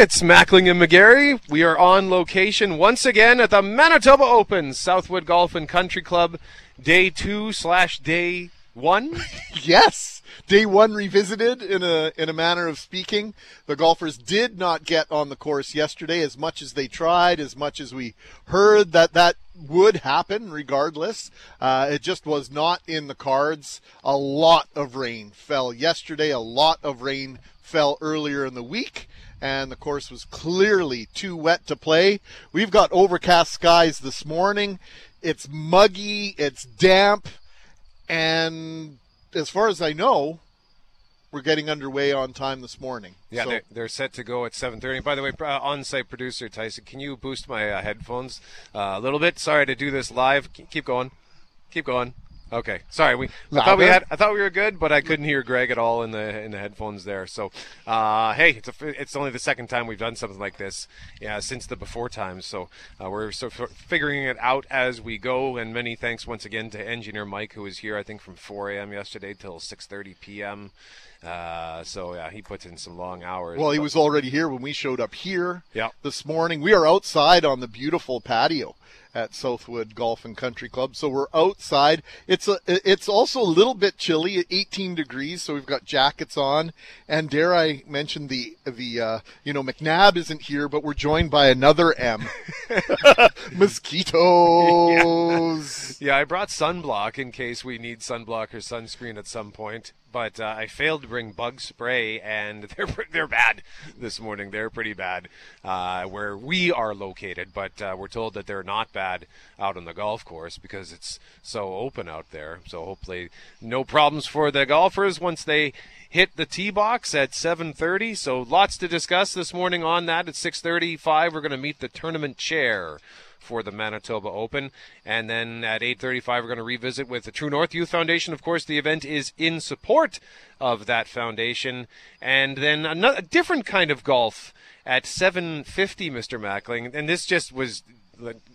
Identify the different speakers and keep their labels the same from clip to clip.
Speaker 1: it's Mackling and McGarry. We are on location once again at the Manitoba Open, Southwood Golf and Country Club, day two slash day one.
Speaker 2: yes, day one revisited in a in a manner of speaking. The golfers did not get on the course yesterday as much as they tried, as much as we heard that that would happen regardless. Uh, it just was not in the cards. A lot of rain fell yesterday. A lot of rain fell earlier in the week and the course was clearly too wet to play. We've got overcast skies this morning. It's muggy, it's damp, and as far as I know, we're getting underway on time this morning.
Speaker 1: Yeah,
Speaker 2: so,
Speaker 1: they're, they're, set to go at 7:30. By the way, uh, on-site producer Tyson, can you boost my uh, headphones uh, a little bit? Sorry to do this live. Keep going. Keep going. Okay, sorry. We I thought we had. I thought we were good, but I couldn't hear Greg at all in the in the headphones there. So, uh, hey, it's a, it's only the second time we've done something like this, yeah, since the before times. So uh, we're sort of figuring it out as we go. And many thanks once again to engineer Mike, who was here I think from 4 a.m. yesterday till 6:30 p.m. Uh, so yeah, he puts in some long hours.
Speaker 2: Well, he was already here when we showed up here
Speaker 1: yep.
Speaker 2: this morning. We are outside on the beautiful patio at Southwood Golf and Country Club. So we're outside. It's a, it's also a little bit chilly, 18 degrees. So we've got jackets on. And dare I mention the the uh, you know McNabb isn't here, but we're joined by another M, mosquitoes.
Speaker 1: Yeah. yeah, I brought sunblock in case we need sunblock or sunscreen at some point but uh, I failed to bring bug spray, and they're they're bad this morning. They're pretty bad uh, where we are located, but uh, we're told that they're not bad out on the golf course because it's so open out there. So hopefully, no problems for the golfers once they hit the tee box at 7:30. So lots to discuss this morning on that. At 6:35, we're going to meet the tournament chair for the Manitoba Open. And then at 8:35 we're going to revisit with the True North Youth Foundation. Of course, the event is in support of that foundation. And then another a different kind of golf at 7:50 Mr. Mackling. And this just was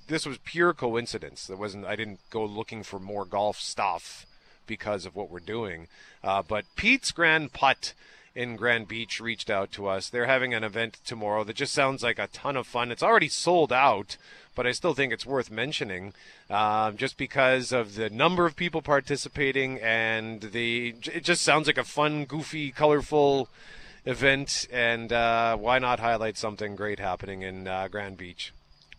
Speaker 1: this was pure coincidence. There wasn't I didn't go looking for more golf stuff because of what we're doing. Uh, but Pete's Grand Putt in Grand Beach reached out to us. They're having an event tomorrow that just sounds like a ton of fun. It's already sold out, but I still think it's worth mentioning um, just because of the number of people participating and the. It just sounds like a fun, goofy, colorful event, and uh, why not highlight something great happening in uh, Grand Beach?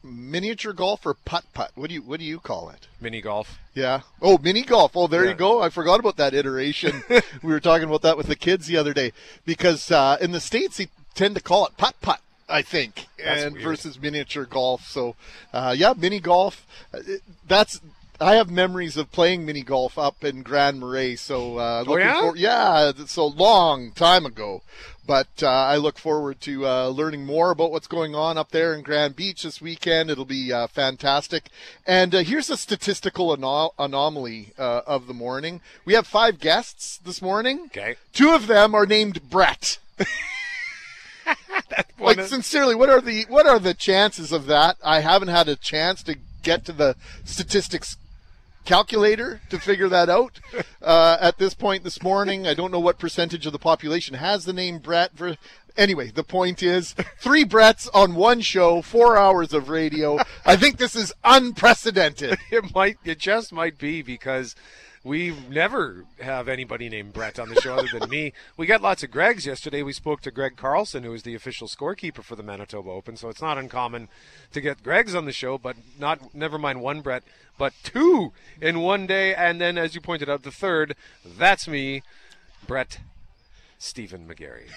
Speaker 2: Miniature golf or putt putt? What do you what do you call it?
Speaker 1: Mini golf.
Speaker 2: Yeah. Oh, mini golf. Oh, there yeah. you go. I forgot about that iteration. we were talking about that with the kids the other day because uh, in the states they tend to call it putt putt. I think,
Speaker 1: that's
Speaker 2: and
Speaker 1: weird.
Speaker 2: versus miniature golf. So, uh, yeah, mini golf. Uh, that's I have memories of playing mini golf up in Grand Marais. So, uh,
Speaker 1: oh, yeah?
Speaker 2: For, yeah, so long time ago. But uh, I look forward to uh, learning more about what's going on up there in Grand Beach this weekend. It'll be uh, fantastic. And uh, here's a statistical anom- anomaly uh, of the morning. We have five guests this morning.
Speaker 1: Okay.
Speaker 2: Two of them are named Brett. like
Speaker 1: of...
Speaker 2: sincerely, what are the what are the chances of that? I haven't had a chance to get to the statistics calculator to figure that out uh, at this point this morning. I don't know what percentage of the population has the name Brett. For, anyway, the point is three Bretts on one show, four hours of radio. I think this is unprecedented.
Speaker 1: It might, it just might be because we never have anybody named Brett on the show other than me. We got lots of Gregs yesterday. We spoke to Greg Carlson, who is the official scorekeeper for the Manitoba Open, so it's not uncommon to get Gregs on the show, but not never mind one Brett, but two in one day, and then as you pointed out, the third, that's me, Brett Stephen McGarry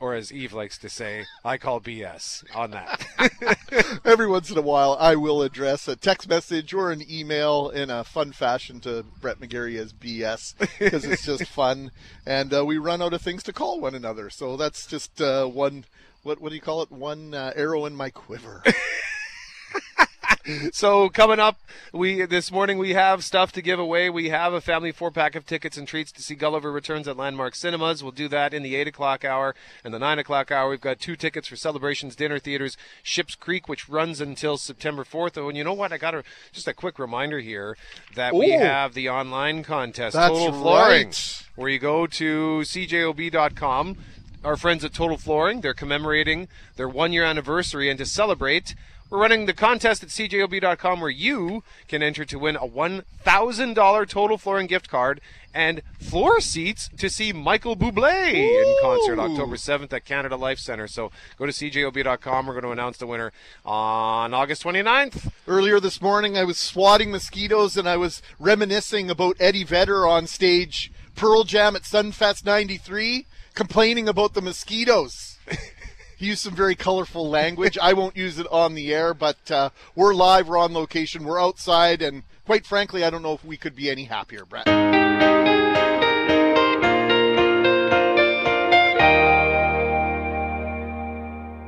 Speaker 1: or as Eve likes to say, I call BS on that.
Speaker 2: Every once in a while, I will address a text message or an email in a fun fashion to Brett McGarry as BS because it's just fun, and uh, we run out of things to call one another. So that's just uh, one. What what do you call it? One uh, arrow in my quiver.
Speaker 1: so coming up, we this morning we have stuff to give away. We have a family four pack of tickets and treats to see Gulliver Returns at Landmark Cinemas. We'll do that in the eight o'clock hour and the nine o'clock hour. We've got two tickets for Celebrations Dinner Theaters, Ships Creek, which runs until September fourth. Oh, and you know what? I got a, just a quick reminder here that Ooh, we have the online contest,
Speaker 2: Total Flooring,
Speaker 1: right. where you go to cjob.com our friends at Total Flooring. They're commemorating their one year anniversary, and to celebrate, we're running the contest at cjob.com where you can enter to win a $1,000 Total Flooring gift card and floor seats to see Michael Bublé in concert October 7th at Canada Life Center. So go to cjob.com. We're going to announce the winner on August 29th.
Speaker 2: Earlier this morning, I was swatting mosquitoes and I was reminiscing about Eddie Vedder on stage Pearl Jam at Sunfest 93, complaining about the mosquitoes. he used some very colorful language. I won't use it on the air, but uh, we're live, we're on location, we're outside, and quite frankly, I don't know if we could be any happier, Brett.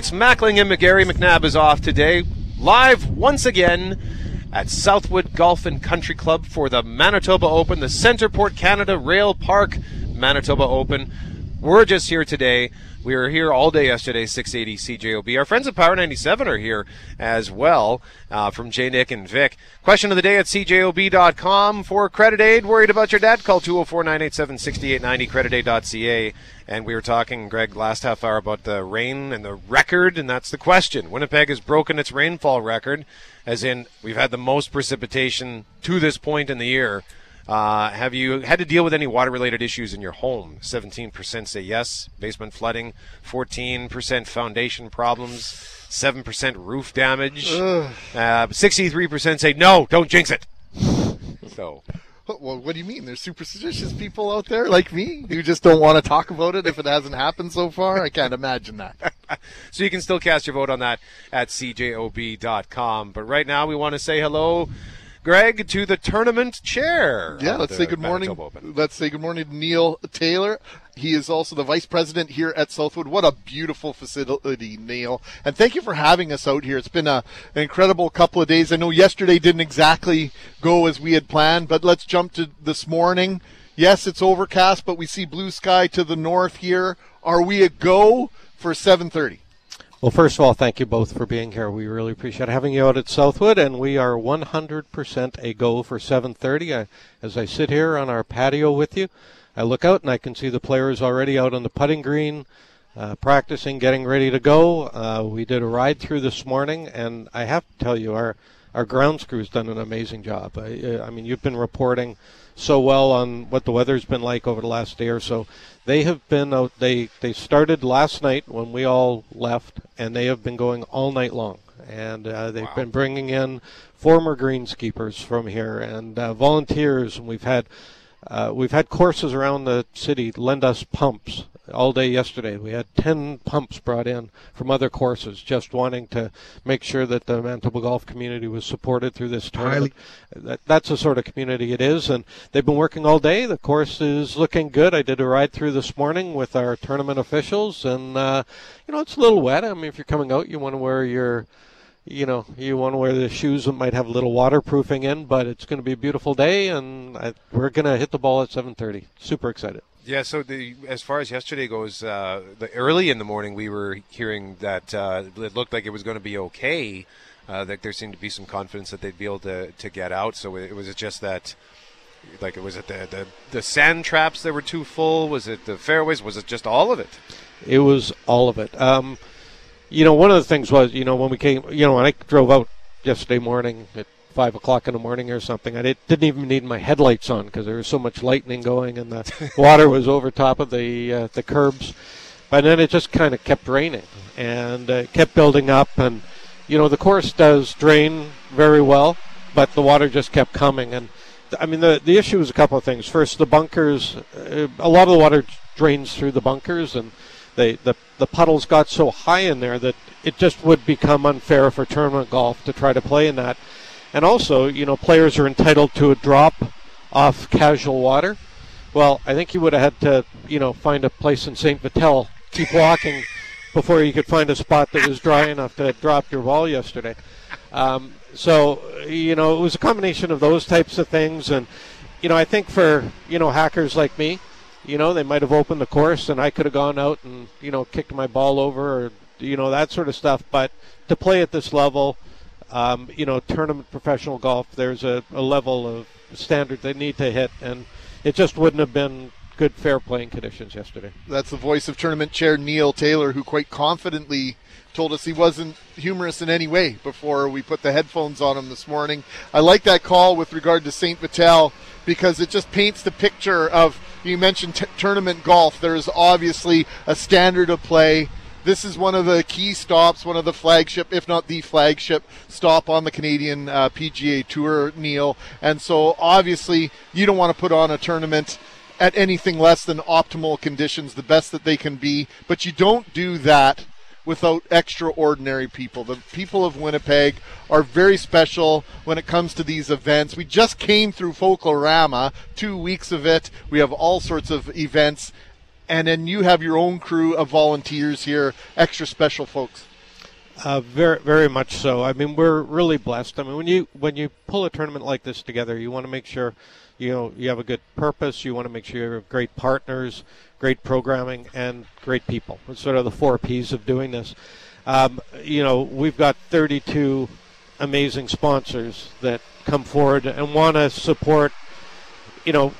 Speaker 1: It's Mackling and McGarry. McNabb is off today. Live once again at Southwood Golf and Country Club for the Manitoba Open, the Centreport Canada Rail Park Manitoba Open. We're just here today. We were here all day yesterday, 680 CJOB. Our friends at Power 97 are here as well uh, from J. Nick and Vic. Question of the day at CJOB.com for credit aid. Worried about your debt? Call 204 987 6890, creditaid.ca. And we were talking, Greg, last half hour about the rain and the record, and that's the question. Winnipeg has broken its rainfall record, as in we've had the most precipitation to this point in the year. Uh, have you had to deal with any water related issues in your home? 17% say yes, basement flooding, 14% foundation problems, 7% roof damage, uh, 63% say no, don't jinx it. so.
Speaker 2: Well, what do you mean? There's superstitious people out there like me who just don't want to talk about it if it hasn't happened so far. I can't imagine that.
Speaker 1: so you can still cast your vote on that at cjob.com. But right now, we want to say hello Greg, to the tournament chair.
Speaker 2: Yeah, let's say good morning. Let's say good morning to Neil Taylor. He is also the vice president here at Southwood. What a beautiful facility, Neil. And thank you for having us out here. It's been a, an incredible couple of days. I know yesterday didn't exactly go as we had planned, but let's jump to this morning. Yes, it's overcast, but we see blue sky to the north here. Are we a go for 730?
Speaker 3: Well, first of all, thank you both for being here. We really appreciate having you out at Southwood, and we are 100% a go for 7:30. As I sit here on our patio with you, I look out and I can see the players already out on the putting green, uh, practicing, getting ready to go. Uh, we did a ride through this morning, and I have to tell you, our our grounds crew's done an amazing job. I, I mean, you've been reporting so well on what the weather's been like over the last day or so. They have been out. They they started last night when we all left, and they have been going all night long. And uh, they've wow. been bringing in former greenskeepers from here and uh, volunteers, and we've had uh, we've had courses around the city lend us pumps all day yesterday. We had 10 pumps brought in from other courses, just wanting to make sure that the Manitoba golf community was supported through this tournament. That, that's the sort of community it is, and they've been working all day. The course is looking good. I did a ride through this morning with our tournament officials, and uh, you know it's a little wet. I mean, if you're coming out, you want to wear your you know, you want to wear the shoes that might have a little waterproofing in, but it's going to be a beautiful day, and I, we're going to hit the ball at 7:30. Super excited.
Speaker 1: Yeah, so the as far as yesterday goes, uh, the early in the morning we were hearing that uh, it looked like it was going to be okay. Uh, that there seemed to be some confidence that they'd be able to, to get out. So it, was it just that, like, it was it the, the the sand traps that were too full? Was it the fairways? Was it just all of it?
Speaker 3: It was all of it. Um, you know, one of the things was, you know, when we came, you know, when I drove out yesterday morning at five o'clock in the morning or something. I didn't even need my headlights on because there was so much lightning going and the water was over top of the uh, the curbs. But then it just kind of kept raining and uh, kept building up. And you know the course does drain very well, but the water just kept coming. And I mean the the issue was a couple of things. First, the bunkers. Uh, a lot of the water drains through the bunkers and. They, the the puddles got so high in there that it just would become unfair for tournament golf to try to play in that. And also, you know, players are entitled to a drop off casual water. Well, I think you would have had to, you know, find a place in St. Vital, keep walking before you could find a spot that was dry enough to drop your ball yesterday. Um, so, you know, it was a combination of those types of things. And, you know, I think for, you know, hackers like me, you know, they might have opened the course and I could have gone out and, you know, kicked my ball over or, you know, that sort of stuff. But to play at this level, um, you know, tournament professional golf, there's a, a level of standard they need to hit, and it just wouldn't have been good, fair playing conditions yesterday.
Speaker 2: That's the voice of tournament chair Neil Taylor, who quite confidently told us he wasn't humorous in any way before we put the headphones on him this morning. I like that call with regard to St. Vital because it just paints the picture of you mentioned t- tournament golf. There is obviously a standard of play. This is one of the key stops, one of the flagship, if not the flagship stop on the Canadian uh, PGA Tour, Neil. And so obviously you don't want to put on a tournament at anything less than optimal conditions, the best that they can be. But you don't do that without extraordinary people. The people of Winnipeg are very special when it comes to these events. We just came through Folklorama, two weeks of it. We have all sorts of events. And then you have your own crew of volunteers here, extra special folks.
Speaker 3: Uh, very, very much so. I mean, we're really blessed. I mean, when you when you pull a tournament like this together, you want to make sure you know you have a good purpose. You want to make sure you have great partners, great programming, and great people. It's sort of the four P's of doing this. Um, you know, we've got 32 amazing sponsors that come forward and want to support. You know,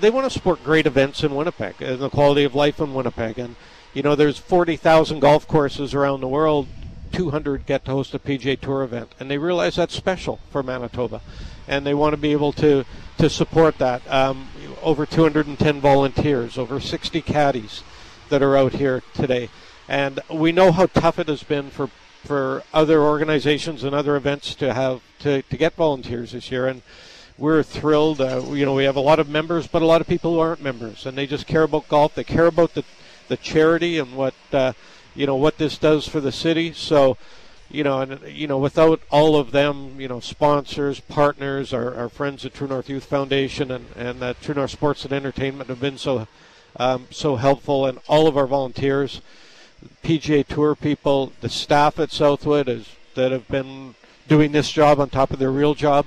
Speaker 3: they want to support great events in Winnipeg and the quality of life in Winnipeg. And you know, there's 40,000 golf courses around the world 200 get to host a PGA Tour event, and they realize that's special for Manitoba, and they want to be able to to support that. Um, over 210 volunteers, over 60 caddies that are out here today, and we know how tough it has been for for other organizations and other events to have to, to get volunteers this year, and we're thrilled. Uh, you know, we have a lot of members, but a lot of people who aren't members, and they just care about golf. They care about the the charity and what. Uh, you know what this does for the city. So, you know, and you know, without all of them, you know, sponsors, partners, our, our friends at True North Youth Foundation and and uh, True North Sports and Entertainment have been so um, so helpful, and all of our volunteers, PGA Tour people, the staff at Southwood is that have been doing this job on top of their real job.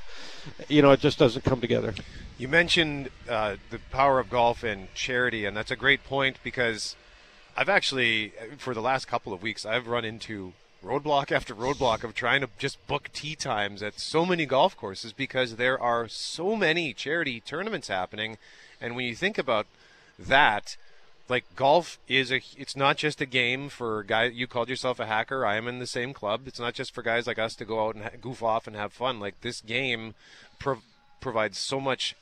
Speaker 3: You know, it just doesn't come together.
Speaker 1: You mentioned uh, the power of golf and charity, and that's a great point because I've actually, for the last couple of weeks, I've run into roadblock after roadblock of trying to just book tee times at so many golf courses because there are so many charity tournaments happening. And when you think about that, like golf is a it's not just a game for guys you called yourself a hacker i am in the same club. It's not just for guys like us to go out and goof off and have fun. Like this game pro- provides so much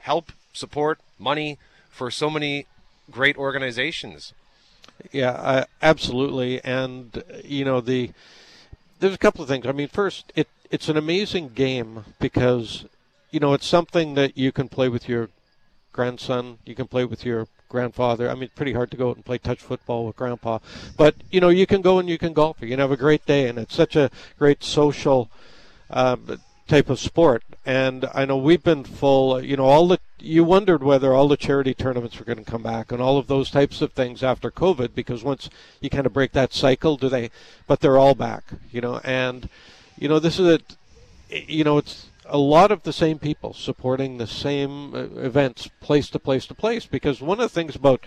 Speaker 1: help support money for so many great organizations
Speaker 3: yeah, uh, absolutely. And you know the there's a couple of things. I mean, first, it it's an amazing game because you know it's something that you can play with your grandson, you can play with your grandfather. I mean, it's pretty hard to go out and play touch football with grandpa, but you know you can go and you can golf. You can have a great day, and it's such a great social. Um, type of sport. And I know we've been full, you know, all the, you wondered whether all the charity tournaments were going to come back and all of those types of things after COVID, because once you kind of break that cycle, do they, but they're all back, you know, and, you know, this is a, you know, it's a lot of the same people supporting the same uh, events place to place to place, because one of the things about,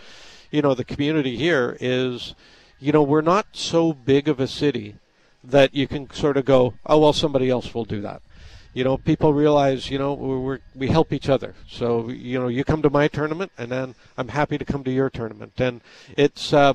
Speaker 3: you know, the community here is, you know, we're not so big of a city that you can sort of go, oh, well, somebody else will do that you know, people realize, you know, we we help each other. So, you know, you come to my tournament, and then I'm happy to come to your tournament, and it's uh,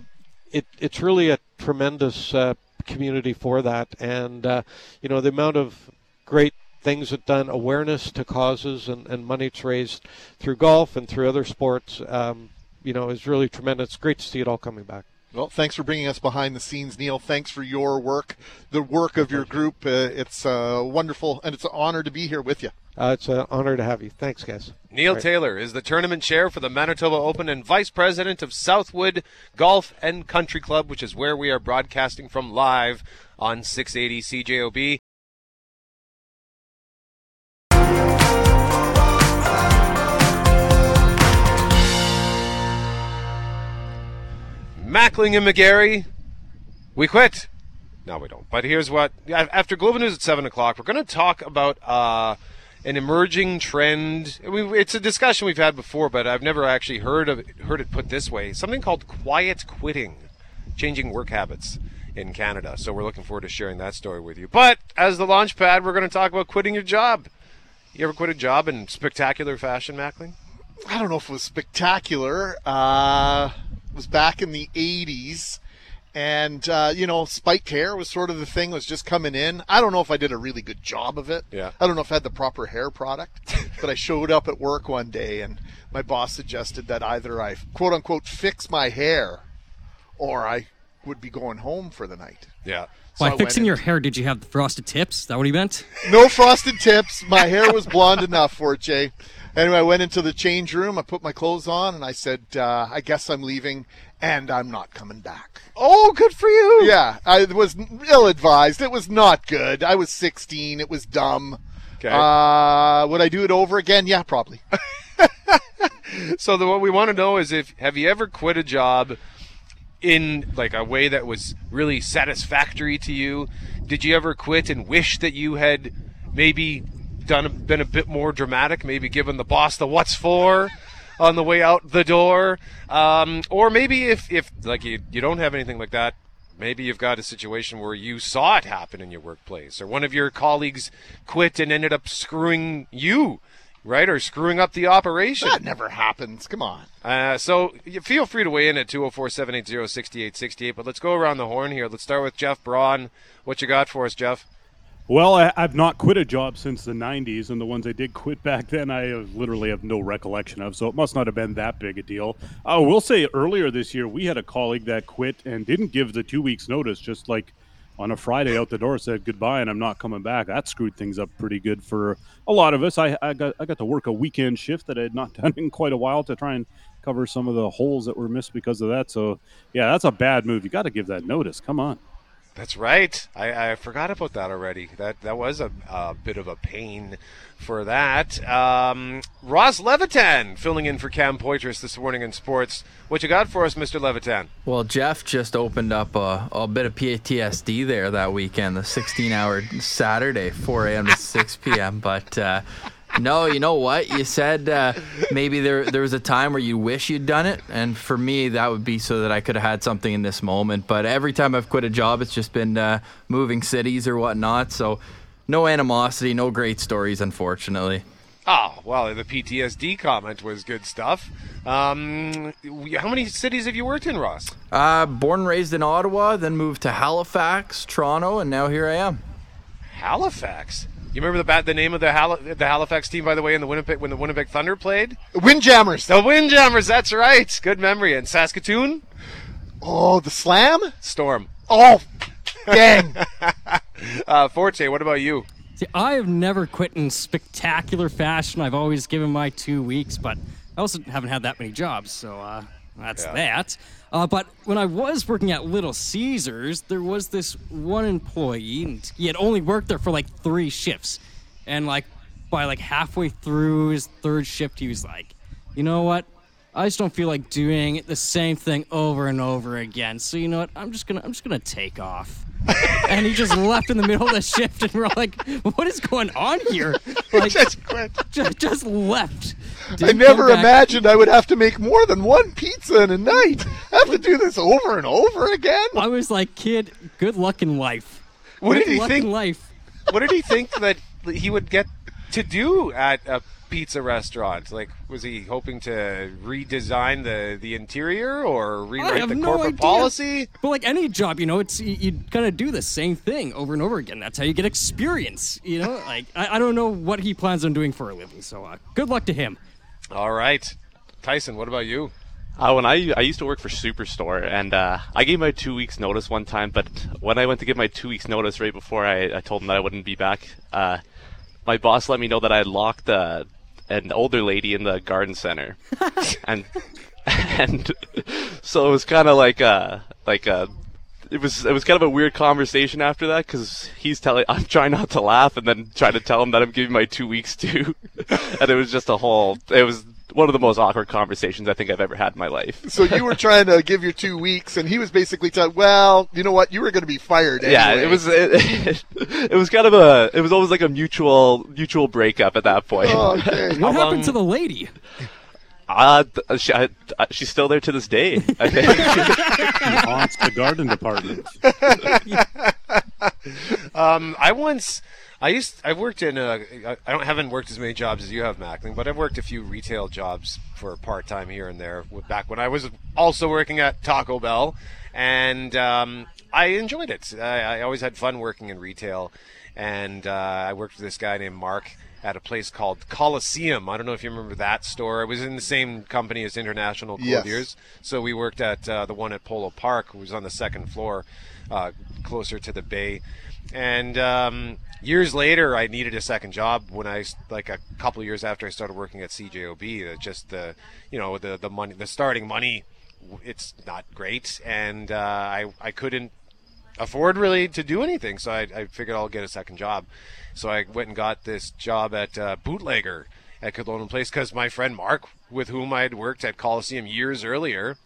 Speaker 3: it it's really a tremendous uh, community for that, and uh, you know, the amount of great things that done, awareness to causes, and, and money it's raised through golf and through other sports, um, you know, is really tremendous. It's great to see it all coming back.
Speaker 2: Well, thanks for bringing us behind the scenes, Neil. Thanks for your work, the work of your group. Uh, it's uh, wonderful, and it's an honor to be here with you.
Speaker 3: Uh, it's an honor to have you. Thanks, guys.
Speaker 1: Neil right. Taylor is the tournament chair for the Manitoba Open and vice president of Southwood Golf and Country Club, which is where we are broadcasting from live on 680 CJOB. Mackling and McGarry, we quit. No, we don't. But here's what after Global News at seven o'clock, we're going to talk about uh, an emerging trend. It's a discussion we've had before, but I've never actually heard of heard it put this way. Something called quiet quitting, changing work habits in Canada. So we're looking forward to sharing that story with you. But as the launch pad, we're going to talk about quitting your job. You ever quit a job in spectacular fashion, Mackling?
Speaker 2: I don't know if it was spectacular. Uh, it was back in the 80s. And, uh, you know, spiked hair was sort of the thing, was just coming in. I don't know if I did a really good job of it.
Speaker 1: Yeah.
Speaker 2: I don't know if I had the proper hair product, but I showed up at work one day and my boss suggested that either I quote unquote fix my hair or I would be going home for the night.
Speaker 1: Yeah.
Speaker 2: So
Speaker 4: By
Speaker 2: I went
Speaker 4: fixing
Speaker 2: in-
Speaker 4: your hair, did you have the frosted tips? Is that what he meant?
Speaker 2: no frosted tips. My hair was blonde enough for it, Jay. Anyway, I went into the change room. I put my clothes on, and I said, uh, "I guess I'm leaving, and I'm not coming back."
Speaker 1: Oh, good for you.
Speaker 2: Yeah, I was ill-advised. It was not good. I was 16. It was dumb.
Speaker 1: Okay.
Speaker 2: Uh, would I do it over again? Yeah, probably.
Speaker 1: So the, what we want to know is if have you ever quit a job in like a way that was really satisfactory to you? Did you ever quit and wish that you had maybe done been a bit more dramatic, maybe given the boss the what's for on the way out the door, um, or maybe if if like you you don't have anything like that. Maybe you've got a situation where you saw it happen in your workplace, or one of your colleagues quit and ended up screwing you, right, or screwing up the operation.
Speaker 2: That never happens. Come on.
Speaker 1: Uh, so feel free to weigh in at 204-780-6868, but let's go around the horn here. Let's start with Jeff Braun. What you got for us, Jeff?
Speaker 5: Well, I, I've not quit a job since the 90s, and the ones I did quit back then, I uh, literally have no recollection of, so it must not have been that big a deal. I will say earlier this year, we had a colleague that quit and didn't give the two weeks' notice, just like on a Friday out the door said goodbye and I'm not coming back. That screwed things up pretty good for a lot of us. I, I got I got to work a weekend shift that I had not done in quite a while to try and cover some of the holes that were missed because of that. So, yeah, that's a bad move. You got to give that notice. Come on.
Speaker 1: That's right. I, I forgot about that already. That that was a, a bit of a pain for that. Um, Ross Levitan filling in for Cam Poitras this morning in sports. What you got for us, Mr. Levitan?
Speaker 6: Well, Jeff just opened up a, a bit of PTSD there that weekend, the 16 hour Saturday, 4 a.m. to 6 p.m. But uh, no, you know what? You said uh, maybe there there was a time where you wish you'd done it, and for me, that would be so that I could have had something in this moment. But every time I've quit a job, it's just been uh, moving cities or whatnot. So no animosity, no great stories, unfortunately.
Speaker 1: Oh, well, the PTSD comment was good stuff. Um, how many cities have you worked in, Ross?
Speaker 6: Uh, born and raised in Ottawa, then moved to Halifax, Toronto, and now here I am.
Speaker 1: Halifax. You remember the bat, the name of the Hal- the Halifax team, by the way, in the Winnipeg when the Winnipeg Thunder played?
Speaker 2: Windjammers.
Speaker 1: The Windjammers. That's right. Good memory. And Saskatoon,
Speaker 2: Oh, the slam.
Speaker 1: Storm.
Speaker 2: Oh, dang.
Speaker 1: Uh, Forte. What about you?
Speaker 4: See, I have never quit in spectacular fashion. I've always given my two weeks, but I also haven't had that many jobs, so uh, that's
Speaker 1: Yeah.
Speaker 4: that. Uh, but when I was working at Little Caesars, there was this one employee, and he had only worked there for like three shifts, and like by like halfway through his third shift, he was like, "You know what? I just don't feel like doing the same thing over and over again. So you know what? I'm just gonna I'm just gonna take off." and he just left in the middle of the shift, and we're like, "What is going on here?" Like,
Speaker 2: Just quit.
Speaker 4: ju- just left.
Speaker 2: I
Speaker 4: Didn't
Speaker 2: never imagined I would have to make more than one pizza in a night. I have to do this over and over again.
Speaker 4: I was like, "Kid, good luck in life."
Speaker 1: What
Speaker 4: good
Speaker 1: did he
Speaker 4: luck
Speaker 1: think?
Speaker 4: in life?
Speaker 1: What did he think that he would get to do at a pizza restaurant? Like, was he hoping to redesign the the interior or rewrite the
Speaker 4: no
Speaker 1: corporate
Speaker 4: idea.
Speaker 1: policy?
Speaker 4: But like any job, you know, it's you, you kind of do the same thing over and over again. That's how you get experience. You know, like I, I don't know what he plans on doing for a living. So uh, good luck to him.
Speaker 1: All right, Tyson. What about you?
Speaker 7: Uh, when I I used to work for Superstore, and uh, I gave my two weeks notice one time. But when I went to give my two weeks notice, right before I, I told him that I wouldn't be back, uh, my boss let me know that I had locked uh, an older lady in the garden center, and and so it was kind of like uh like uh it was it was kind of a weird conversation after that because he's telling I'm trying not to laugh and then trying to tell him that I'm giving my two weeks too, and it was just a whole it was one of the most awkward conversations I think I've ever had in my life.
Speaker 2: So you were trying to give your two weeks, and he was basically telling, "Well, you know what? You were going to be fired."
Speaker 7: Yeah, it was it, it, was kind of a it was always like a mutual mutual breakup at that point.
Speaker 2: Oh, okay.
Speaker 4: What
Speaker 1: How
Speaker 4: happened to the lady?
Speaker 7: Uh, th- she, I, uh, she's still there to this day. I think.
Speaker 5: He haunts the garden department.
Speaker 1: Um, I once, I used I've worked in a I don't haven't worked as many jobs as you have, Mackling, but I've worked a few retail jobs for part time here and there. Back when I was also working at Taco Bell, and um, I enjoyed it. I, I, always had fun working in retail, and uh, I worked with this guy named Mark at a place called Coliseum. I don't know if you remember that store. It was in the same company as International
Speaker 2: Yes.
Speaker 1: So we worked at uh, the one at Polo Park, which was on the second floor, uh, closer to the bay. And um, years later, I needed a second job when I like a couple of years after I started working at CJOB. That just the you know the the money, the starting money, it's not great, and uh, I I couldn't afford really to do anything. So I, I figured I'll get a second job. So I went and got this job at uh, Bootlegger at Kildonan Place because my friend Mark, with whom I had worked at Coliseum years earlier,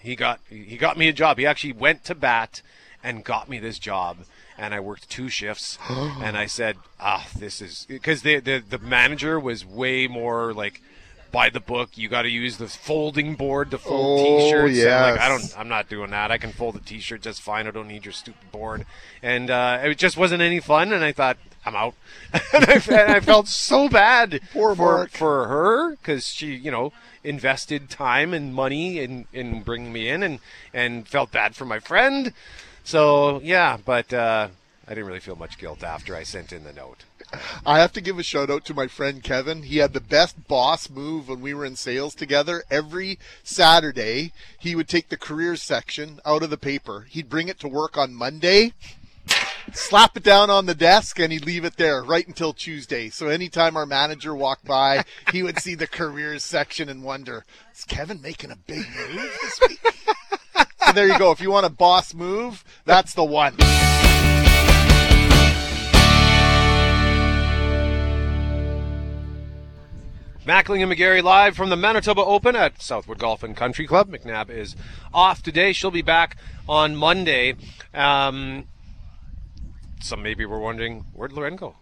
Speaker 1: he got he got me a job. He actually went to bat and got me this job. And I worked two shifts, and I said, "Ah, this is because the, the the manager was way more like by the book. You got to use the folding board to fold
Speaker 2: Oh,
Speaker 1: t-shirts. I'm like, I don't I'm not doing that. I can fold a t-shirt just fine. I don't need your stupid board. And uh, it just wasn't any fun. And I thought I'm out. and, I, and I felt so bad
Speaker 2: Poor
Speaker 1: for
Speaker 2: Mark.
Speaker 1: for her because she, you know, invested time and money in in bringing me in, and and felt bad for my friend. So yeah, but uh, I didn't really feel much guilt after I sent in the note.
Speaker 2: I have to give a shout out to my friend Kevin. He had the best boss move when we were in sales together. Every Saturday, he would take the careers section out of the paper. He'd bring it to work on Monday, slap it down on the desk, and he'd leave it there right until Tuesday. So anytime our manager walked by, he would see the careers section and wonder, is Kevin making a big move this week? so there you go. If you want a boss move, that's the one.
Speaker 1: Mackling and McGarry live from the Manitoba Open at Southwood Golf and Country Club. McNabb is off today. She'll be back on Monday. Um, some maybe were wondering where'd Lauren go?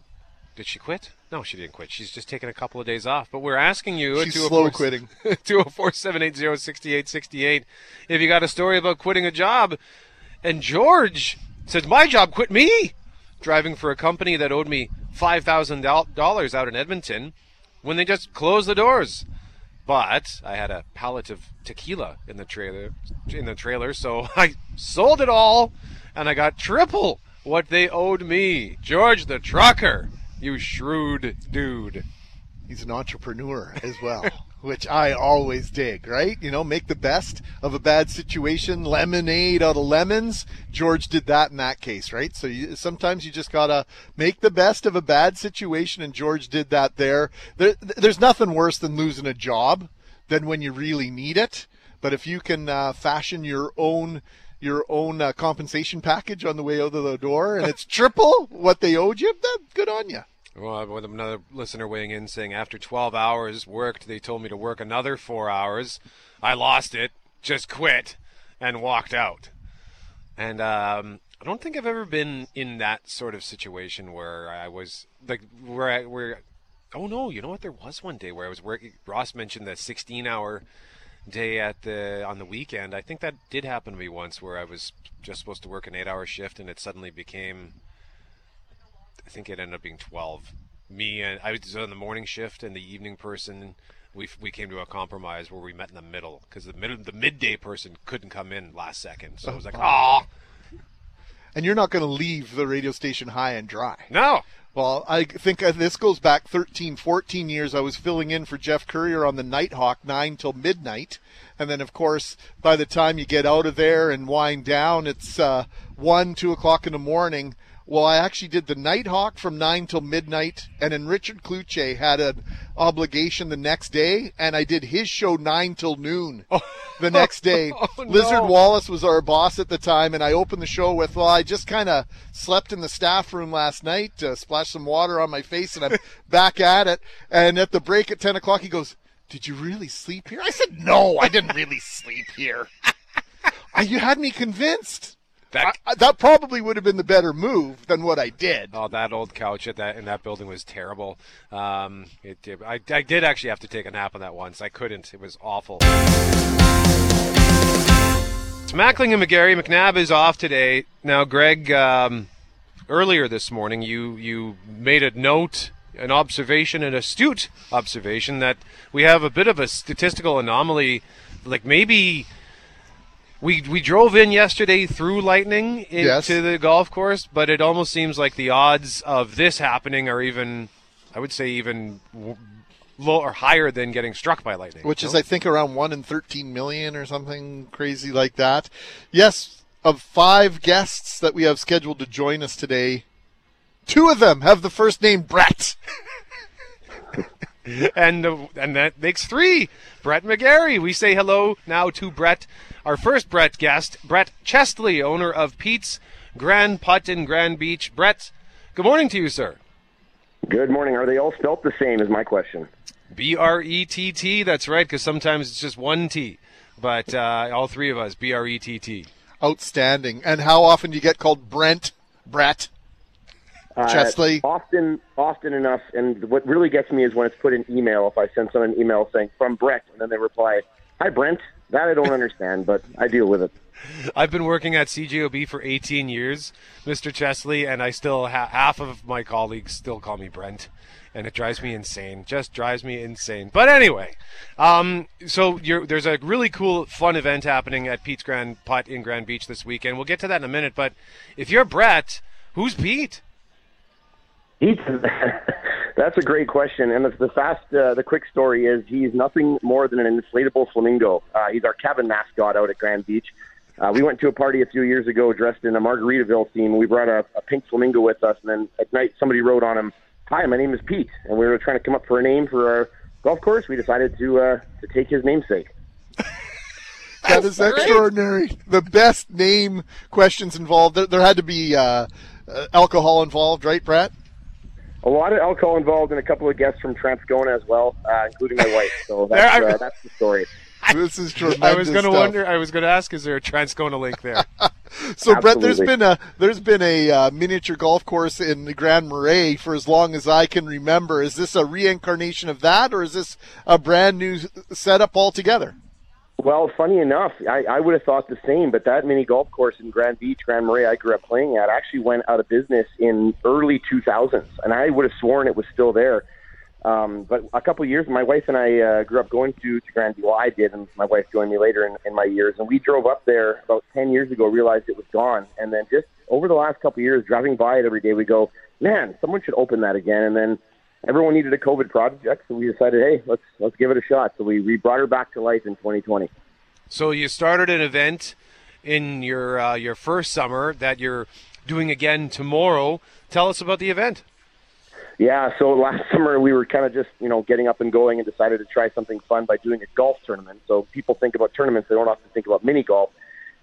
Speaker 1: Did she quit? No, she didn't quit. She's just taking a couple of days off. But we're asking you
Speaker 2: She's slow quitting.
Speaker 1: 204 780 6868 if you got a story about quitting a job. And George says, My job quit me driving for a company that owed me $5,000 out in Edmonton when they just closed the doors. But I had a pallet of tequila in the trailer in the trailer, so I sold it all and I got triple what they owed me. George the trucker, you shrewd dude.
Speaker 2: he's an entrepreneur as well, which I always dig, right? You know, make the best of a bad situation, lemonade out of lemons. George did that in that case, right? So you, sometimes you just gotta make the best of a bad situation, and George did that there. there. There's nothing worse than losing a job than when you really need it. But if you can uh, fashion your own your own uh, compensation package on the way out of the door, and it's triple what they owed you, then good on you.
Speaker 1: Well, with another listener weighing in saying after 12 hours worked, they told me to work another four hours. I lost it, just quit, and walked out. And um, I don't think I've ever been in that sort of situation where I was like where I where. Oh no! You know what? There was one day where I was working. Ross mentioned the 16-hour day at the on the weekend. I think that did happen to me once, where I was just supposed to work an eight-hour shift, and it suddenly became I think it ended up being 12. Me and I was on the morning shift and the evening person. We, we came to a compromise where we met in the middle because the middle the midday person couldn't come in last second. So it was like, oh
Speaker 2: And you're not going to leave the radio station high and dry.
Speaker 1: no,
Speaker 2: Well, I think uh, this goes back 13, 14 years. I was filling in for Jeff Courier on the Nighthawk 9 till midnight. And then, of course, by the time you get out of there and wind down, it's uh, 1, 2 o'clock in the morning. Well, I actually did the Nighthawk from 9 till midnight. And then Richard Cloutier had an obligation the next day. And I did his show 9 till noon the next day.
Speaker 1: Oh, no.
Speaker 2: Lizard Wallace was our boss at the time, and I opened the show with, "Well, I just kind of slept in the staff room last night, uh, splashed some water on my face, and I'm back at it." And at the break at ten o'clock, he goes, "Did you really sleep here?" I said, "No, I didn't really sleep here." You had me convinced.
Speaker 1: That
Speaker 2: I, that probably would have been the better move than what I did.
Speaker 1: oh that old couch at that in that building was terrible. Um, it did, I I did actually have to take a nap on that once. I couldn't. It was awful. It's Mackling and McGarry. McNabb is off today. Now, Greg, um, earlier this morning, you you made a note, an observation, an astute observation that we have a bit of a statistical anomaly. Like maybe we we drove in yesterday through lightning into
Speaker 2: Yes.
Speaker 1: the golf course, but it almost seems like the odds of this happening are even, I would say, even low or higher than getting struck by lightning.
Speaker 2: which is
Speaker 1: no?
Speaker 2: I think around one in thirteen million or something crazy like that. Yes, of five guests that we have scheduled to join us today, two of them have the first name Brett.
Speaker 1: and uh, and that makes three. Brett McGarry. We say hello now to Brett, our first Brett guest, Brett Chestley, owner of Pete's Grand Putt in Grand Beach. Brett, good morning to you, sir.
Speaker 8: Good morning. Are they all spelt the same? Is my question.
Speaker 1: B R E T T. That's right, because sometimes it's just one T, but uh, all three of us B R E T T.
Speaker 2: Outstanding. And how often do you get called Brent? Brett?
Speaker 8: Uh,
Speaker 2: Chesley?
Speaker 8: Often, often enough. And what really gets me is when it's put in email. If I send someone an email saying from Brett, and then they reply, "Hi Brent." That I don't understand, but I deal with it.
Speaker 1: I've been working at CJOB for 18 years, Mr. Chesley, and I still ha- half of my colleagues still call me Brent, and it drives me insane. Just drives me insane. But anyway, um, so there's a really cool, fun event happening at Pete's Grand Putt in Grand Beach this weekend. We'll get to that in a minute. But if you're Brett, who's Pete?
Speaker 8: He's, that's a great question, and the, the fast, uh, the quick story is he's nothing more than an inflatable flamingo. Uh, he's our cabin mascot out at Grand Beach. Uh, we went to a party a few years ago dressed in a Margaritaville theme. We brought a, a pink flamingo with us, and then at night somebody wrote on him, "Hi, my name is Pete," and we were trying to come up for a name for our golf course. We decided to uh, to take his namesake.
Speaker 2: That is extraordinary. The best name questions involved. There, there had to be uh, uh, alcohol involved, right, Brett?
Speaker 8: A lot of alcohol involved, and a couple of guests from Transcona as well, uh, including my wife. So that's, uh, that's the story.
Speaker 2: This is tremendous.
Speaker 1: I was going to wonder. I was going to ask, is there a Transcona link there?
Speaker 2: So, Brett, there's
Speaker 8: Absolutely.
Speaker 2: been a there's been a uh, miniature golf course in the Grand Marais for as long as I can remember. Is this a reincarnation of that, or is this a brand new setup altogether?
Speaker 8: Well, funny enough, I, I would have thought the same, but that mini golf course in Grand Beach, Grand Marais, I grew up playing at, actually went out of business in early 2000s, and I would have sworn it was still there. Um, but a couple of years, my wife and I uh, grew up going to, to Grand Beach. Well, I did, and my wife joined me later in, in my years. And we drove up there about 10 years ago, realized it was gone. And then just over the last couple of years, driving by it every day, we go, man, someone should open that again. And then everyone needed a COVID project, so we decided, hey, let's let's give it a shot. So we, we brought her back to life in 2020.
Speaker 1: So you started an event in your uh, your first summer that you're doing again tomorrow. Tell us about the event.
Speaker 8: Yeah, so last summer we were kind of just, you know, getting up and going and decided to try something fun by doing a golf tournament. So people think about tournaments, they don't often think about mini golf.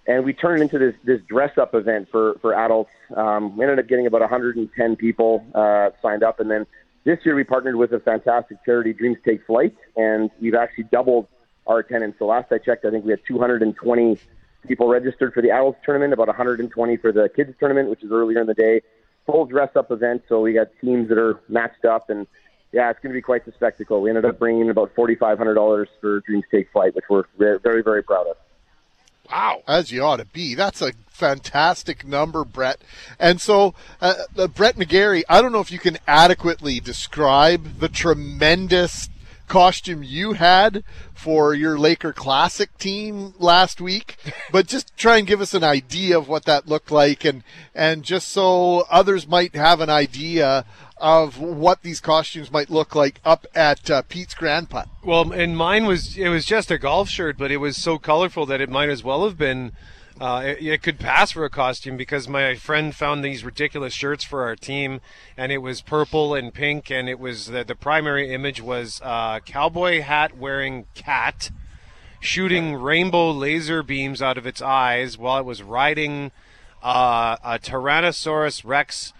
Speaker 8: And we turned it into this, this dress up event for, for adults. Um, we ended up getting about 110 people uh, signed up. And then this year we partnered with a fantastic charity, Dreams Take Flight, and we've actually doubled our attendance. So last I checked, I think we had 220 people registered for the adults tournament, about 120 for the kids tournament, which is earlier in the day full dress up event. So we got teams that are matched up, and yeah, it's going to be quite the spectacle. We ended up bringing in about forty five hundred dollars for Dreams Take Flight, which we're very, very proud of.
Speaker 1: Wow.
Speaker 2: As you ought to be. That's a fantastic number, Brett. And so, uh, uh, Brett McGarry, I don't know if you can adequately describe the tremendous costume you had for your Laker Classic team last week, but just try and give us an idea of what that looked like, and and just so others might have an idea of what these costumes might look like up at uh, Pete's Grand Putt.
Speaker 1: Well, and mine was it was just a golf shirt, but it was so colorful that it might as well have been. Uh, it, it could pass for a costume because my friend found these ridiculous shirts for our team, and it was purple and pink, and it was the, the primary image was uh, cowboy hat wearing cat shooting rainbow laser beams out of its eyes while it was riding uh, a Tyrannosaurus Rex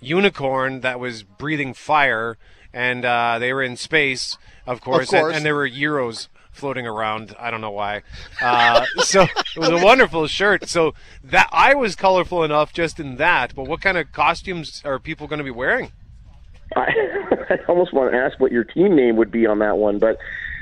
Speaker 1: unicorn that was breathing fire, and uh, they were in space, of course, and-
Speaker 2: course.
Speaker 1: And, there were Euros floating around. I don't know why. Uh, so it was a wonderful shirt. So that I was colorful enough just in that. But what kind of costumes are people going to be wearing?
Speaker 8: I, I almost want to ask what your team name would be on that one, but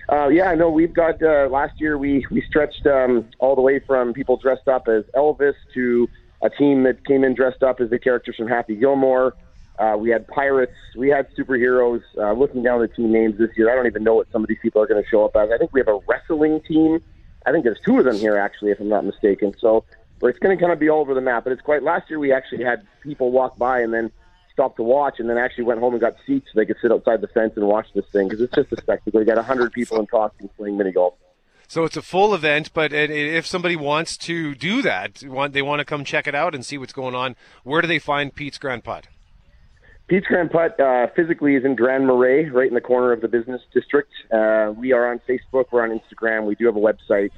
Speaker 8: uh, yeah, know we've got uh, last year we we stretched um, all the way from people dressed up as Elvis to a team that came in dressed up as the characters from Happy Gilmore. Uh, we had pirates. We had superheroes. Uh, looking down the team names this year, I don't even know what some of these people are going to show up as. I think we have a wrestling team. I think there's two of them here, actually, if I'm not mistaken. So it's going to kind of be all over the map. But it's quite. Last year, we actually had people walk by and then stop to watch, and then actually went home and got seats so they could sit outside the fence and watch this thing because it's just a spectacle. You got 100 people in costumes playing mini golf.
Speaker 1: So it's a full event, but if somebody wants to do that, they want to come check it out and see what's going on, where do they find Pete's Grand Putt?
Speaker 8: Pete's Grand Putt uh, physically is in Grand Marais, right in the corner of the business district. Uh, we are on Facebook, we're on Instagram, we do have a website.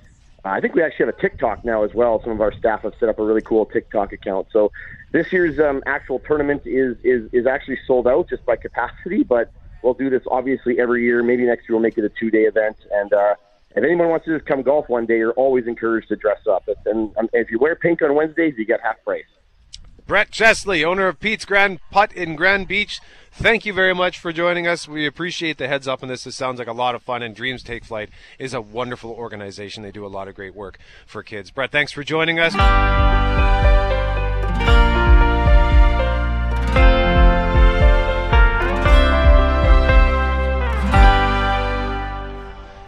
Speaker 8: Uh, I think we actually have a TikTok now as well. Some of our staff have set up a really cool TikTok account. So this year's um, actual tournament is, is is actually sold out just by capacity, but we'll do this obviously every year. Maybe next year we'll make it a two day event. And uh, if anyone wants to just come golf one day, you're always encouraged to dress up. And um, if you wear pink on Wednesdays, you get half price.
Speaker 1: Brett Chesley, owner of Pete's Grand Putt in Grand Beach. Thank you very much for joining us. We appreciate the heads up on this. This sounds like a lot of fun, and Dreams Take Flight is a wonderful organization. They do a lot of great work for kids. Brett, thanks for joining us.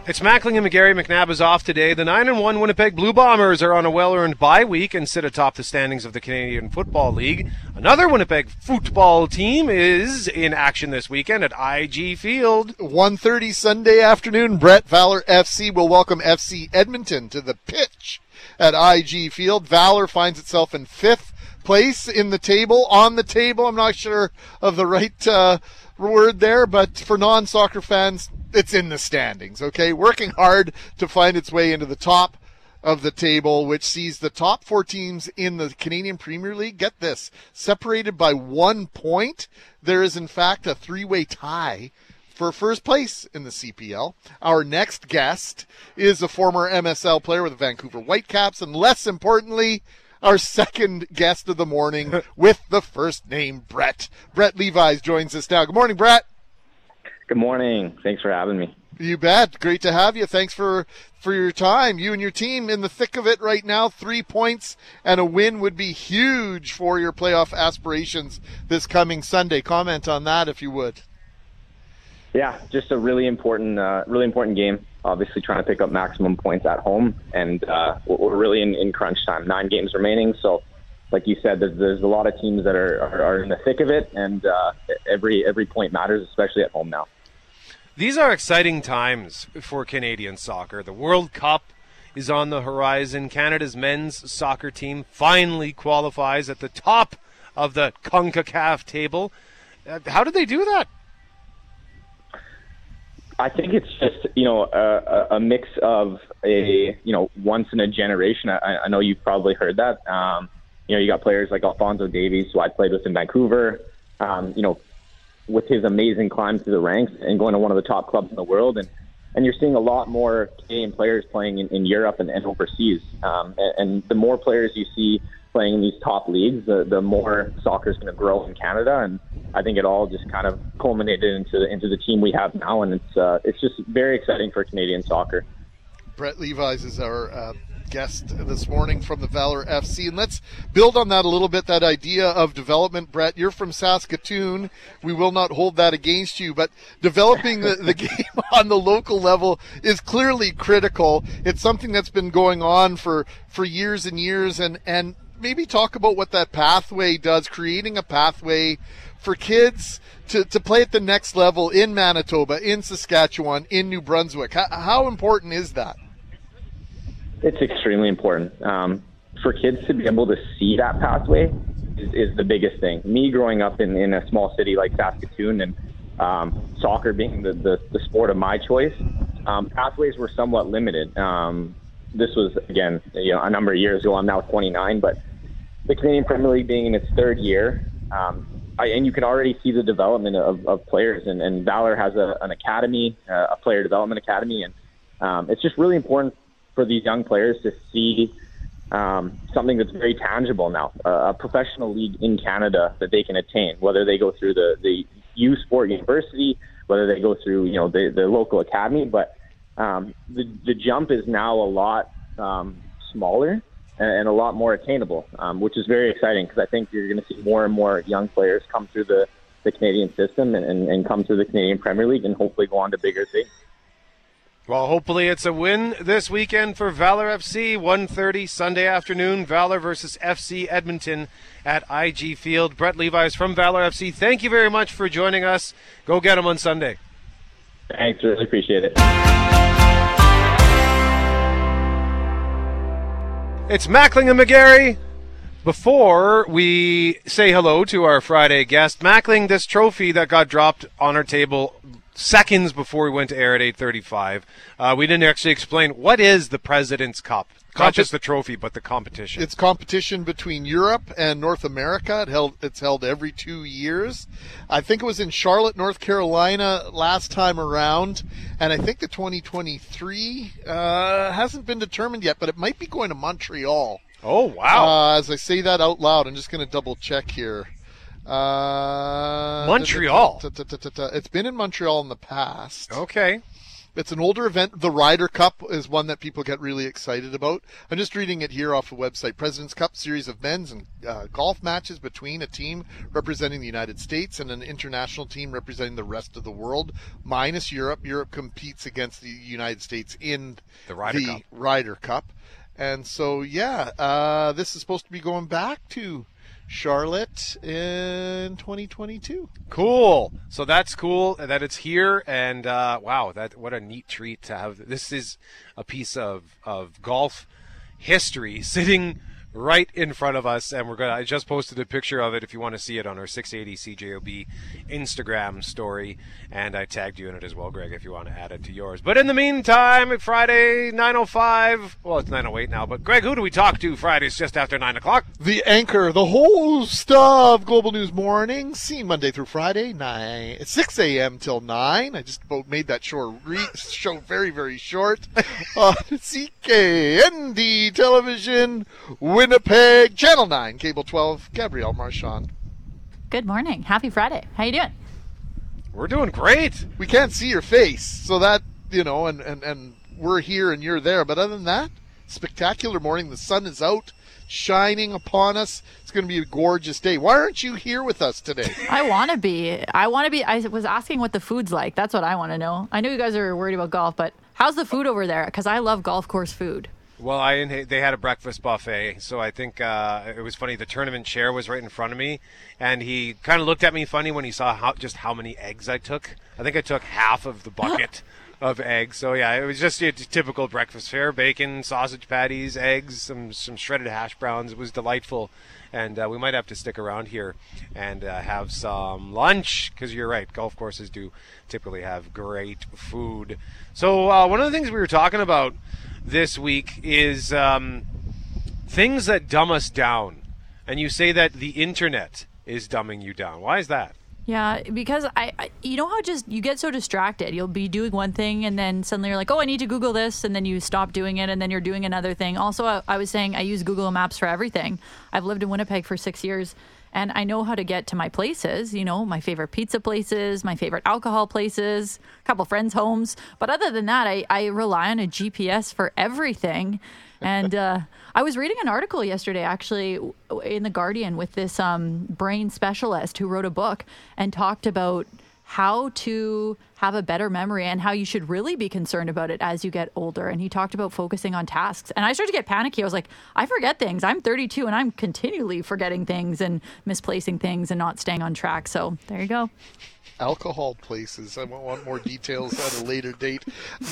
Speaker 1: It's Mackling and McGarry. McNabb is off today. The 9 and 1 Winnipeg Blue Bombers are on a well earned bye week and sit atop the standings of the Canadian Football League. Another Winnipeg football team is in action this weekend at IG Field.
Speaker 2: 1.30 Sunday afternoon, Brett Valour FC will welcome FC Edmonton to the pitch at IG Field. Valour finds itself in fifth place in the table, on the table. I'm not sure of the right uh, word there, but for non soccer fans, it's in the standings, okay? Working hard to find its way into the top of the table, which sees the top four teams in the Canadian Premier League, get this, separated by one point. There is, in fact, a three way tie for first place in the CPL. Our next guest is a former MSL player with the Vancouver Whitecaps, and less importantly, our second guest of the morning with the first name Brett. Brett Levis joins us now. Good morning, Brett.
Speaker 9: Good morning. Thanks for having me.
Speaker 2: You bet. Great to have you. Thanks for for your time. You and your team in the thick of it right now. Three points and a win would be huge for your playoff aspirations this coming Sunday. Comment on that if you would.
Speaker 9: Yeah, just a really important, uh, really important game. Obviously, trying to pick up maximum points at home, and uh, we're really in, in crunch time. Nine games remaining, so like you said, there's, there's a lot of teams that are, are, are in the thick of it, and uh, every every point matters, especially at home now.
Speaker 1: These are exciting times for Canadian soccer. The World Cup is on the horizon. Canada's men's soccer team finally qualifies at the top of the CONCACAF table. Uh, how did they do that?
Speaker 9: I think it's just you know a, a mix of a you know once in a generation. I, I know you've probably heard that. Um, you know, you got players like Alfonso Davies, who I played with in Vancouver. Um, you know, with his amazing climb through the ranks and going to one of the top clubs in the world. And, and you're seeing a lot more Canadian players playing in, in Europe and, and overseas. Um, and, and the more players you see playing in these top leagues, the, the more soccer is going to grow in Canada. And I think it all just kind of culminated into the, into the team we have now. And it's, uh, it's just very exciting for Canadian soccer.
Speaker 2: Brett Levis is our uh, guest this morning from the Valour FC. And let's build on that a little bit that idea of development. Brett, you're from Saskatoon. We will not hold that against you, but developing the, the game on the local level is clearly critical. It's something that's been going on for, for years and years. And, and maybe talk about what that pathway does, creating a pathway for kids to, to play at the next level in Manitoba, in Saskatchewan, in New Brunswick. How, how important is that?
Speaker 9: It's extremely important um, for kids to be able to see that pathway. Is, is the biggest thing. Me growing up in, in a small city like Saskatoon and um, soccer being the, the, the sport of my choice, um, pathways were somewhat limited. Um, this was again, you know, a number of years ago. I'm now 29, but the Canadian Premier League being in its third year, um, I, and you can already see the development of, of players. And, and Valour has a, an academy, uh, a player development academy, and um, it's just really important for these young players to see um, something that's very tangible now, uh, a professional league in Canada that they can attain, whether they go through the the U Sport University, whether they go through you know the the local academy, but um, the the jump is now a lot um, smaller, and, and a lot more attainable, um, which is very exciting because I think you're going to see more and more young players come through the, the Canadian system and, and, and come through the Canadian Premier League and hopefully go on to bigger things.
Speaker 1: Well, hopefully it's a win this weekend for Valour FC. 1.30 Sunday afternoon, Valour versus FC Edmonton at IG Field. Brett Levis from Valour FC. Thank you very much for joining us. Go get them on Sunday.
Speaker 9: Thanks, really appreciate it.
Speaker 1: It's Mackling and McGarry. Before we say hello to our Friday guest, Mackling, this trophy that got dropped on our table seconds before we went to air at 8:35. Uh, we didn't actually explain what is the Presidents Cup. Not just the trophy, but the competition.
Speaker 2: It's competition between Europe and North America. It held, it's held every two years. I think it was in Charlotte, North Carolina last time around, and I think the 2023 uh, hasn't been determined yet, but it might be going to Montreal.
Speaker 1: Oh wow!
Speaker 2: Uh, as I say that out loud, I'm just going to double check here. Uh,
Speaker 1: Montreal.
Speaker 2: It's been in Montreal in the past.
Speaker 1: okay.
Speaker 2: It's an older event. The Ryder Cup is one that people get really excited about. I'm just reading it here off the website. Presidents Cup series of men's and uh, golf matches between a team representing the United States and an international team representing the rest of the world, minus Europe. Europe competes against the United States in
Speaker 1: The Ryder Cup.
Speaker 2: Ryder Cup. And so, yeah, uh, this is supposed to be going back to Charlotte in 2022.
Speaker 1: Cool. So that's cool that it's here, and uh, wow, that what a neat treat to have. This is a piece of of golf history sitting right in front of us, and we're gonna. I just posted a picture of it if you want to see it on our 680 CJOB Instagram story, and I tagged you in it as well, Greg, if you want to add it to yours. But in the meantime, Friday 9:05. Well, it's 9:08 now, but Greg, who do we talk to Fridays just after nine o'clock?
Speaker 2: The anchor, the host of Global News Morning, seen Monday through Friday, nine, 6 a.m. till 9. I just made that show, re- show very, very short. Uh, on CKND Television, Winnipeg, Channel 9, Cable 12, Gabrielle Marchand.
Speaker 10: Good morning. Happy Friday. How you doing?
Speaker 1: We're doing great.
Speaker 2: We can't see your face, so that, you know, and, and, and we're here and you're there. But other than that, spectacular morning. The sun is out, shining upon us. It's going to be a gorgeous day. Why aren't you here with us today?
Speaker 10: I want to be. I want to be. I was asking what the food's like. That's what I want to know. I know you guys are worried about golf, but how's the food over there? Because I love golf course food.
Speaker 1: Well, I they had a breakfast buffet, so I think uh, it was funny. The tournament chair was right in front of me, and he kind of looked at me funny when he saw how just how many eggs I took. I think I took half of the bucket of eggs. So yeah, it was just a typical breakfast fare: bacon, sausage patties, eggs, some some shredded hash browns. It was delightful, and uh, we might have to stick around here and uh, have some lunch because you're right. Golf courses do typically have great food. So uh, one of the things we were talking about this week is um, things that dumb us down. And you say that the internet is dumbing you down. Why is that?
Speaker 10: Yeah, because I, I, you know how just you get so distracted. You'll be doing one thing and then suddenly you're like, oh, I need to Google this, and then you stop doing it, and then you're doing another thing. Also, I, I was saying I use Google Maps for everything. I've lived in Winnipeg for six years, and I know how to get to my places. You know, my favorite pizza places, my favorite alcohol places, a couple friends' homes. But other than that, I, I rely on a GPS for everything. And uh, I was reading an article yesterday, actually, in the Guardian, with this um, brain specialist who wrote a book and talked about how to have a better memory and how you should really be concerned about it as you get older. And he talked about focusing on tasks. And I started to get panicky. I was like, I forget things. I'm 32 and I'm continually forgetting things and misplacing things and not staying on track. So there you go.
Speaker 2: alcohol places. I want- more details at a later date.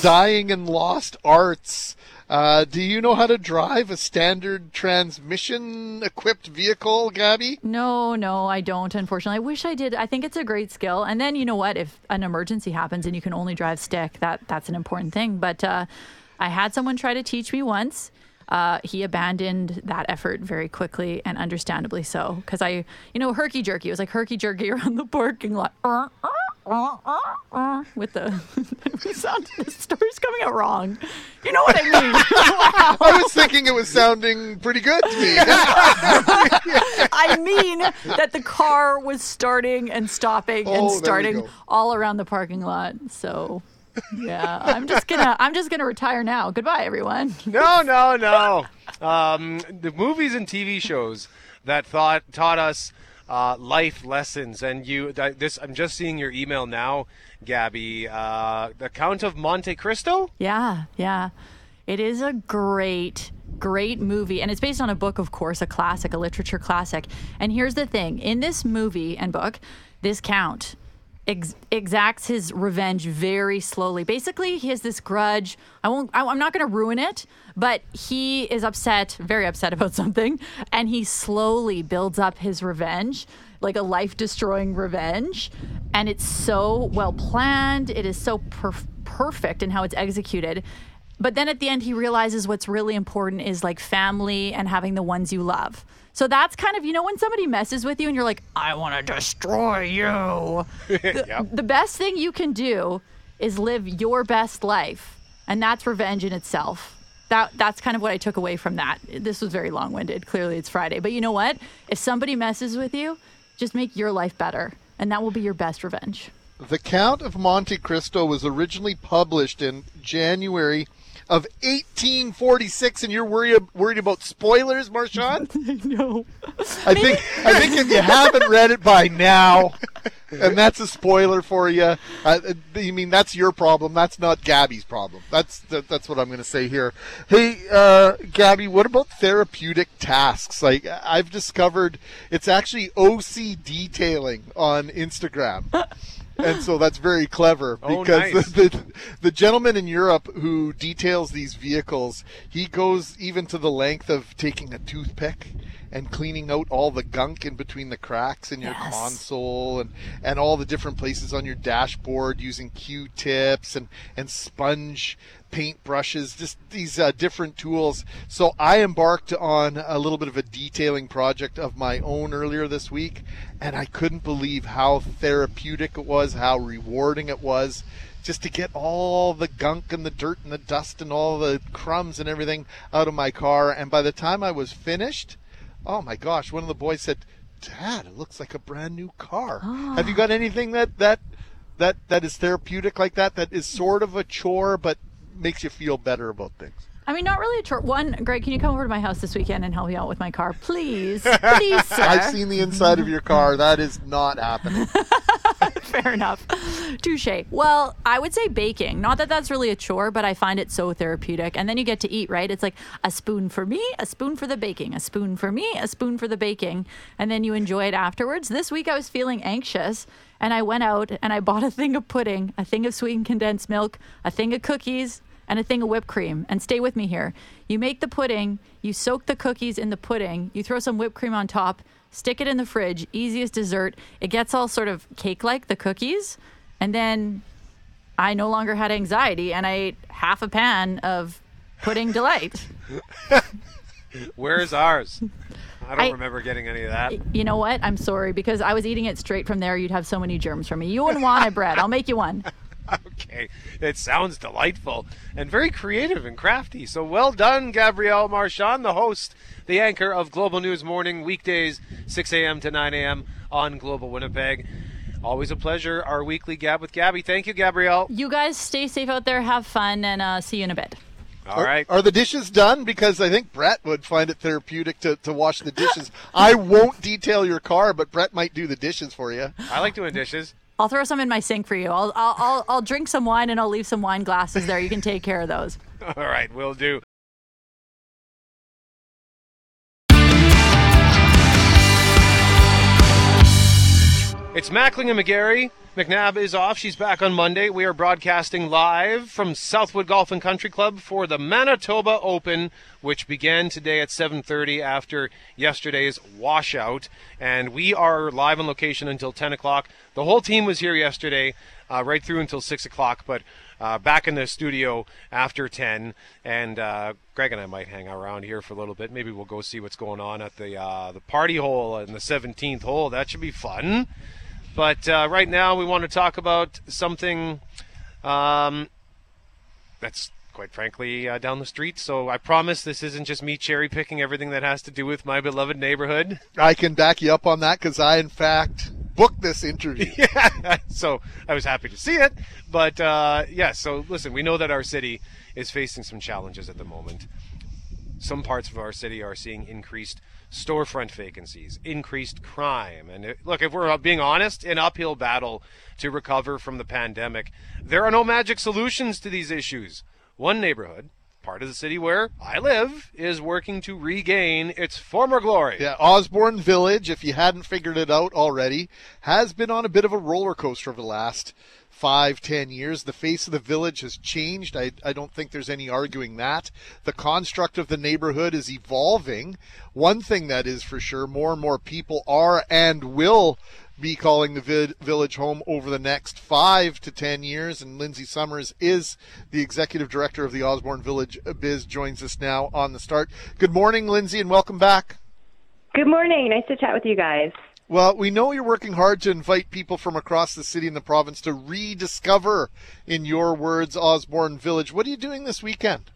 Speaker 2: Dying and lost arts. Uh, do you know how to drive a standard transmission equipped vehicle, Gabby?
Speaker 10: No, no, I don't, unfortunately. I wish I did. I think it's a great skill. And then you know what? If an emergency happens and you can only drive stick, that that's an important thing. But uh, I had someone try to teach me once. Uh, he abandoned that effort very quickly and understandably so. Because I, you know, herky jerky. It was like herky jerky around the parking lot. Uh, uh, uh, with the sound, the story's coming out wrong. You know what I mean? wow.
Speaker 2: I was thinking it was sounding pretty good to me.
Speaker 10: I mean that the car was starting and stopping
Speaker 2: Oh,
Speaker 10: and
Speaker 2: there we
Speaker 10: starting all around the parking lot. So Yeah, I'm just gonna I'm just gonna retire now. Goodbye, everyone.
Speaker 1: No, no, no. Um, the movies and TV shows that thought taught us uh, life lessons, and you. This I'm just seeing your email now, Gabby. Uh, the Count of Monte Cristo.
Speaker 10: Yeah, yeah. It is a great, great movie. And it's based on a book, of course, a classic, a literature classic. And here's the thing in this movie and book, this count ex- exacts his revenge very slowly. Basically, he has this grudge. I won't, I, I'm not going to ruin it, but he is upset, very upset about something. And he slowly builds up his revenge like a life destroying revenge. And it's so well planned, it is so perf- perfect in how it's executed. But then at the end, he realizes what's really important is like family and having the ones you love. So that's kind of, you know, when somebody messes with you and you're like, I want to destroy you. the,
Speaker 1: Yep.
Speaker 10: the best thing you can do is live your best life. And that's revenge in itself. That, that's kind of what I took away from that. This was very long winded. Clearly, it's Friday. But you know what? If somebody messes with you, just make your life better. And that will be your best revenge.
Speaker 2: The Count of Monte Cristo was originally published in January of 1846, and you're worried worried about spoilers, Marchand?
Speaker 10: no.
Speaker 2: I think I think if you haven't read it by now, and that's a spoiler for you. Uh, you mean that's your problem? That's not Gabby's problem. That's that, that's what I'm going to say here. Hey, uh, Gabby, what about therapeutic tasks? Like I've discovered, it's actually OC detailing on Instagram. and so that's very clever
Speaker 1: Oh,
Speaker 2: because
Speaker 1: nice.
Speaker 2: the, the the gentleman in Europe who details these vehicles, he goes even to the length of taking a toothpick and cleaning out all the gunk in between the cracks in your
Speaker 10: Yes.
Speaker 2: console and and all the different places on your dashboard using Q-tips and and sponge paint brushes, just these uh, different tools. So I embarked on a little bit of a detailing project of my own earlier this week, and I couldn't believe how therapeutic it was, how rewarding it was. Just to get all the gunk and the dirt and the dust and all the crumbs and everything out of my car. And by the time I was finished, oh my gosh, one of the boys said, Dad, it looks like a brand new car. Ah. Have you got anything that, that that that is therapeutic like that that is sort of a chore but makes you feel better about things.
Speaker 10: I mean, not really a chore. One, Greg, can you come over to my house this weekend and help me out with my car, please? Please, sir.
Speaker 2: I've seen the inside of your car. That is not happening.
Speaker 10: Fair enough. Touche. Well, I would say baking. Not that that's really a chore, but I find it so therapeutic. And then you get to eat, right? It's like a spoon for me, a spoon for the baking, a spoon for me, a spoon for the baking. And then you enjoy it afterwards. This week I was feeling anxious and I went out and I bought a thing of pudding, a thing of sweetened condensed milk, a thing of cookies, and a thing of whipped cream. And stay with me here. You make the pudding, you soak the cookies in the pudding, you throw some whipped cream on top, stick it in the fridge, easiest dessert. It gets all sort of cake like, the cookies. And then I no longer had anxiety and I ate half a pan of pudding delight.
Speaker 1: Where's ours? I don't
Speaker 10: I-
Speaker 1: remember getting any of that.
Speaker 10: You know what? I'm sorry because I was eating it straight from there. You'd have so many germs from me. You wouldn't want a bread. I'll make you one.
Speaker 1: Okay, it sounds delightful and very creative and crafty. So well done, Gabrielle Marchand, the host, the anchor of Global News Morning, weekdays 6 a.m. to 9 a.m. on Global Winnipeg. Always a pleasure. Our weekly Gab with Gabby. Thank you, Gabrielle.
Speaker 10: You guys stay safe out there, have fun, and uh, see you in a bit.
Speaker 1: All right.
Speaker 2: Are the dishes done? Because I think Brett would find it therapeutic to, to wash the dishes. I won't detail your car, but Brett might do the dishes for you.
Speaker 1: I like doing dishes.
Speaker 10: I'll throw some in my sink for you. I'll, I'll, I'll, I'll drink some wine and I'll leave some wine glasses there. You can take care of those.
Speaker 1: All right, we'll do. It's Mackling and McGarry. McNabb is off. She's back on Monday. We are broadcasting live from Southwood Golf and Country Club for the Manitoba Open, which began today at 7:30 after yesterday's washout. And we are live on location until 10 o'clock. The whole team was here yesterday, uh, right through until 6 o'clock. But uh, back in the studio after 10, and uh, Greg and I might hang around here for a little bit. Maybe we'll go see what's going on at the uh, the party hole in the 17th hole. That should be fun. But uh, right now, we want to talk about something um, that's quite frankly uh, down the street. So I promise this isn't just me cherry picking everything that has to do with my beloved neighborhood.
Speaker 2: I can back you up on that because I, in fact, booked this interview.
Speaker 1: yeah, so I was happy to see it. But uh, yeah, so listen, we know that our city is facing some challenges at the moment. Some parts of our city are seeing increased storefront vacancies, increased crime. And it, look, if we're uh, being honest, an uphill battle to recover from the pandemic. There are no magic solutions to these issues. One neighborhood, part of the city where I live, is working to regain its former glory.
Speaker 2: Yeah, Osborne Village, if you hadn't figured it out already, has been on a bit of a roller coaster over the last five, ten years. The face of the village has changed. I, I don't think there's any arguing that. The construct of the neighborhood is evolving. One thing that is for sure, more and more people are and will be calling the vid- village home over the next five to ten years. And Lindsay Summers is the executive director of the Osborne Village Biz, joins us now on the start. Good morning, Lindsay, and welcome back.
Speaker 11: Good morning. Nice to chat with you guys.
Speaker 2: Well, we know you're working hard to invite people from across the city and the province to rediscover, in your words, Osborne Village. What are you doing this weekend?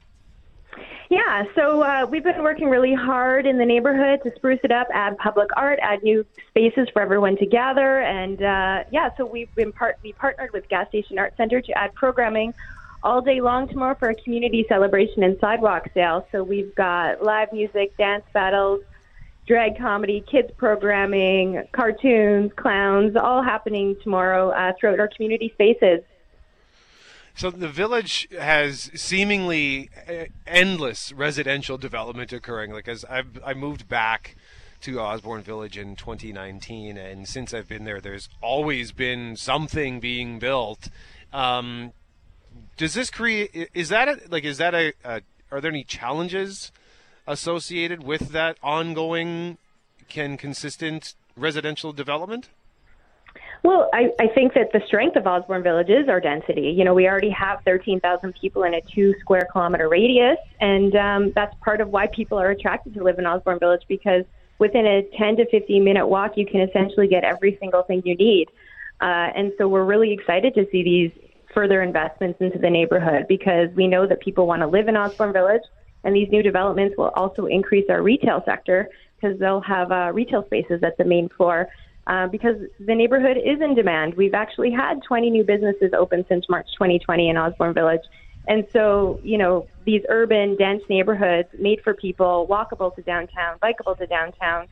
Speaker 11: Yeah, so uh, we've been working really hard in the neighborhood to spruce it up, add public art, add new spaces for everyone to gather, and uh, yeah, so we've been part we partnered with Gas Station Art Center to add programming all day long tomorrow for a community celebration and sidewalk sale. So we've got live music, dance battles, drag comedy, kids programming, cartoons, clowns, all happening tomorrow uh, throughout our community spaces.
Speaker 1: So the village has seemingly uh, endless residential development occurring. Like as I've I moved back to Osborne Village in 2019, and since I've been there, there's always been something being built. Um, does this create? Is that a, like? Is that a, a? Are there any challenges associated with that ongoing, can consistent residential development?
Speaker 11: Well, I, I think that the strength of Osborne Village is our density. You know, we already have 13,000 people in a two square kilometer radius, and um, that's part of why people are attracted to live in Osborne Village because within a 10 to 15 minute walk, you can essentially get every single thing you need. Uh, and so we're really excited to see these further investments into the neighborhood because we know that people want to live in Osborne Village, and these new developments will also increase our retail sector because they'll have uh, retail spaces at the main floor. Uh, because the neighborhood is in demand. We've actually had 20 new businesses open since March 2020 in Osborne Village. And so, you know, these urban, dense neighborhoods made for people, walkable to downtown, bikeable to downtown,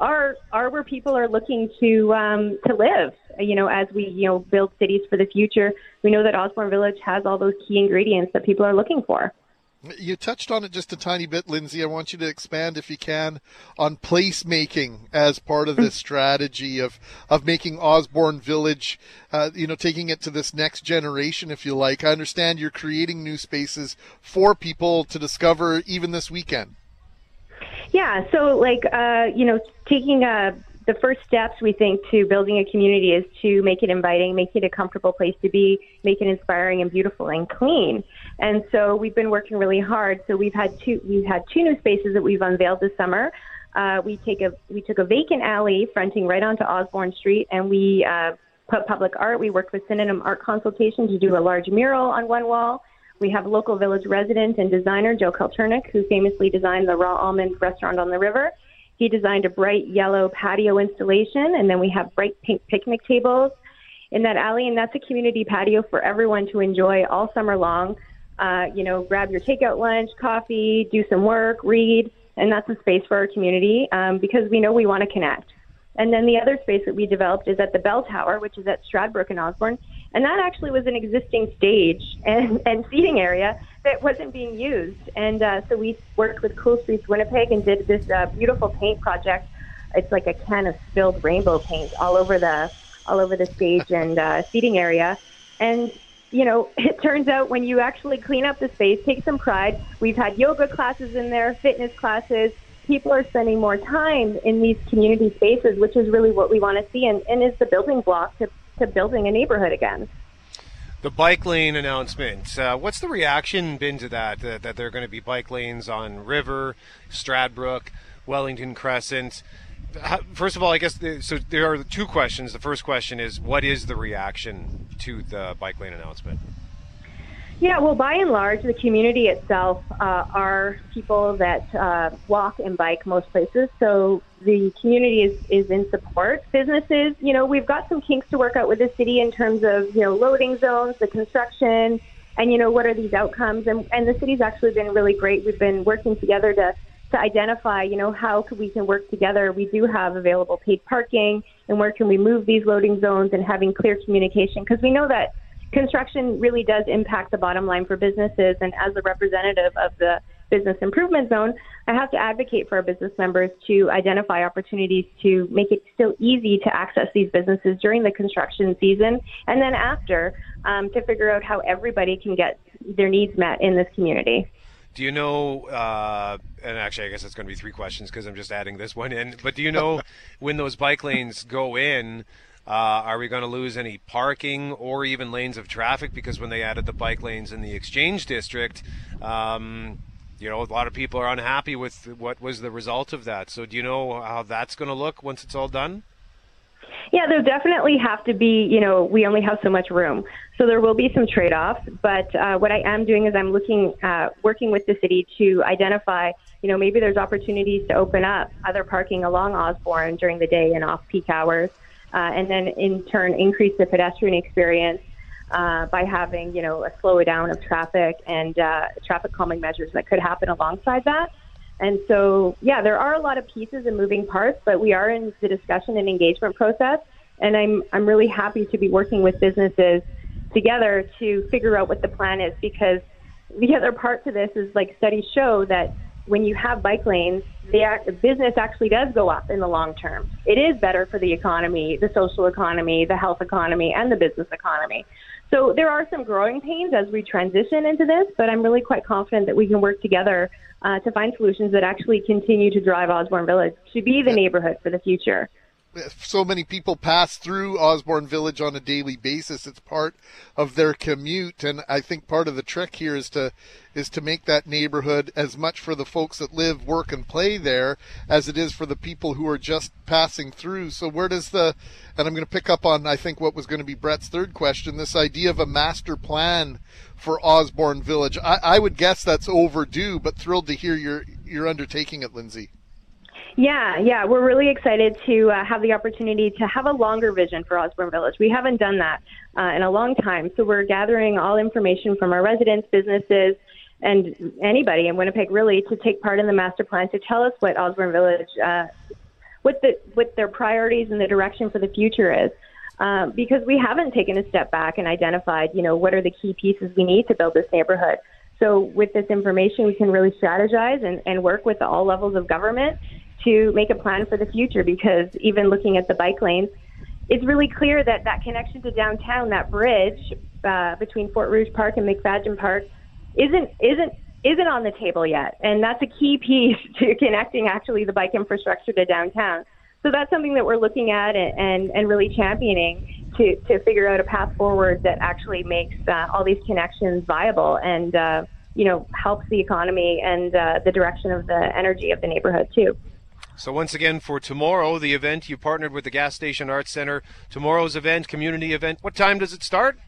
Speaker 11: are are where people are looking to um, to live. You know, as we you know build cities for the future, we know that Osborne Village has all those key ingredients that people are looking for.
Speaker 2: You touched on it just a tiny bit, Lindsay. I want you to expand, if you can, on placemaking as part of this strategy of of making Osborne Village, uh, you know, taking it to this next generation, if you like. I understand you're creating new spaces for people to discover even this weekend.
Speaker 11: Yeah, so like uh, you know, taking a the first steps we think to building a community is to make it inviting, make it a comfortable place to be, make it inspiring and beautiful and clean. And so we've been working really hard. So we've had two we've had two new spaces that we've unveiled this summer. Uh, we take a we took a vacant alley fronting right onto Osborne Street, and we uh, put public art. We worked with Synonym Art Consultation to do a large mural on one wall. We have local village resident and designer Joe Kalturnyk, who famously designed the Raw Almond restaurant on the river. He designed a bright yellow patio installation, and then we have bright pink picnic tables in that alley, and that's a community patio for everyone to enjoy all summer long. Uh, you know, grab your takeout lunch, coffee, do some work, read, and that's a space for our community um, because we know we want to connect. And then the other space that we developed is at the Bell Tower, which is at Stradbrook and Osborne. And that actually was an existing stage and, and seating area that wasn't being used. And uh, so we worked with Cool Streets Winnipeg and did this uh, beautiful paint project. It's like a can of spilled rainbow paint all over the all over the stage and uh, seating area. And you know, it turns out when you actually clean up the space, take some pride. We've had yoga classes in there, fitness classes, people are spending more time in these community spaces, which is really what we want to see and, and is the building block to, to building a neighborhood again.
Speaker 1: The bike lane announcement. Uh, what's the reaction been to that? That, there are going to be bike lanes on River, Stradbrook, Wellington Crescent. First of all, I guess so. There are two questions. The first question is, what is the reaction to the bike lane announcement?
Speaker 11: Yeah, well, by and large, the community itself uh, are people that uh, walk and bike most places. So the community is, is in support. Businesses, you know, we've got some kinks to work out with the city in terms of, you know, loading zones, the construction, and, you know, what are these outcomes. And, and the city's actually been really great. We've been working together to, to identify, you know, how we can work together. We do have available paid parking, and where can we move these loading zones and having clear communication because we know that construction really does impact the bottom line for businesses. And as a representative of the business improvement zone, I have to advocate for our business members to identify opportunities to make it still easy to access these businesses during the construction season and then after um, to figure out how everybody can get their needs met in this community.
Speaker 1: Do you know, uh, and actually, I guess it's going to be three questions because I'm just adding this one in, but do you know when those bike lanes go in, uh, are we going to lose any parking or even lanes of traffic? Because when they added the bike lanes in the exchange district, um, you know, a lot of people are unhappy with what was the result of that. So, do you know how that's going to look once it's all done?
Speaker 11: Yeah, there definitely have to be, you know, we only have so much room. So there will be some trade offs. But uh, what I am doing is I'm looking, uh, working with the city to identify, you know, maybe there's opportunities to open up other parking along Osborne during the day and off peak hours uh, and then in turn increase the pedestrian experience uh, by having you know a slow down of traffic and uh, traffic calming measures that could happen alongside that. And so, yeah, there are a lot of pieces and moving parts, but we are in the discussion and engagement process. And I'm I'm really happy to be working with businesses together to figure out what the plan is because the other part to this is like studies show that when you have bike lanes, the business actually does go up in the long term. It is better for the economy, the social economy, the health economy, and the business economy. So there are some growing pains as we transition into this, but I'm really quite confident that we can work together uh, to find solutions that actually continue to drive Osborne Village to be the neighborhood for the future
Speaker 2: so many people pass through Osborne Village on a daily basis. It's part of their commute, and I think part of the trick here is to is to make that neighborhood as much for the folks that live, work, and play there as it is for the people who are just passing through. So where does the and I'm going to pick up on I think what was going to be Brett's third question, this idea of a master plan for Osborne Village. I, I would guess that's overdue, but thrilled to hear you're you're undertaking it, Lindsay.
Speaker 11: Yeah, yeah, we're really excited to uh, have the opportunity to have a longer vision for Osborne Village. We haven't done that uh, in a long time, so we're gathering all information from our residents, businesses, and anybody in Winnipeg really to take part in the master plan to tell us what Osborne Village, uh, what the what their priorities and the direction for the future is. Um, because we haven't taken a step back and identified, you know, what are the key pieces we need to build this neighborhood. So with this information, we can really strategize and, and work with all levels of government to make a plan for the future because even looking at the bike lanes, it's really clear that that connection to downtown, that bridge uh, between Fort Rouge Park and McFadden Park, isn't isn't isn't on the table yet, and that's a key piece to connecting actually the bike infrastructure to downtown. So that's something that we're looking at and and, and really championing to to figure out a path forward that actually makes uh, all these connections viable and uh, you know helps the economy and uh, the direction of the energy of the neighborhood too.
Speaker 1: So once again, for tomorrow, the event you partnered with the Gas Station Arts Center. Tomorrow's event, community event. What time does it start?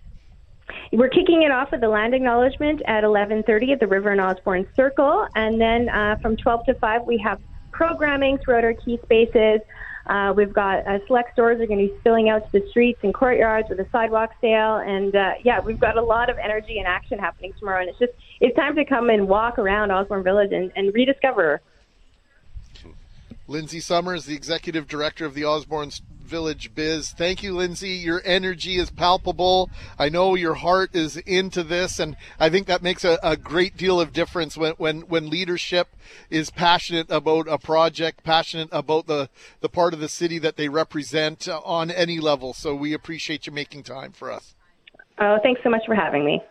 Speaker 11: We're kicking it off with the land acknowledgement at 11:30 at the River and Osborne Circle, and then uh, from 12 to 5 we have programming throughout our key spaces. Uh, we've got uh, select stores are going to be spilling out to the streets and courtyards with a sidewalk sale, and uh, yeah, we've got a lot of energy and action happening tomorrow. And it's just it's time to come and walk around Osborne Village and, and rediscover
Speaker 2: Lindsay Summers, the executive director of the Osborne Village Biz. Thank you, Lindsay. Your energy is palpable. I know your heart is into this, and I think that makes a, a great deal of difference when, when, when leadership is passionate about a project, passionate about the, the part of the city that they represent on any level. So we appreciate you making time for us.
Speaker 11: Oh, thanks so much for having me.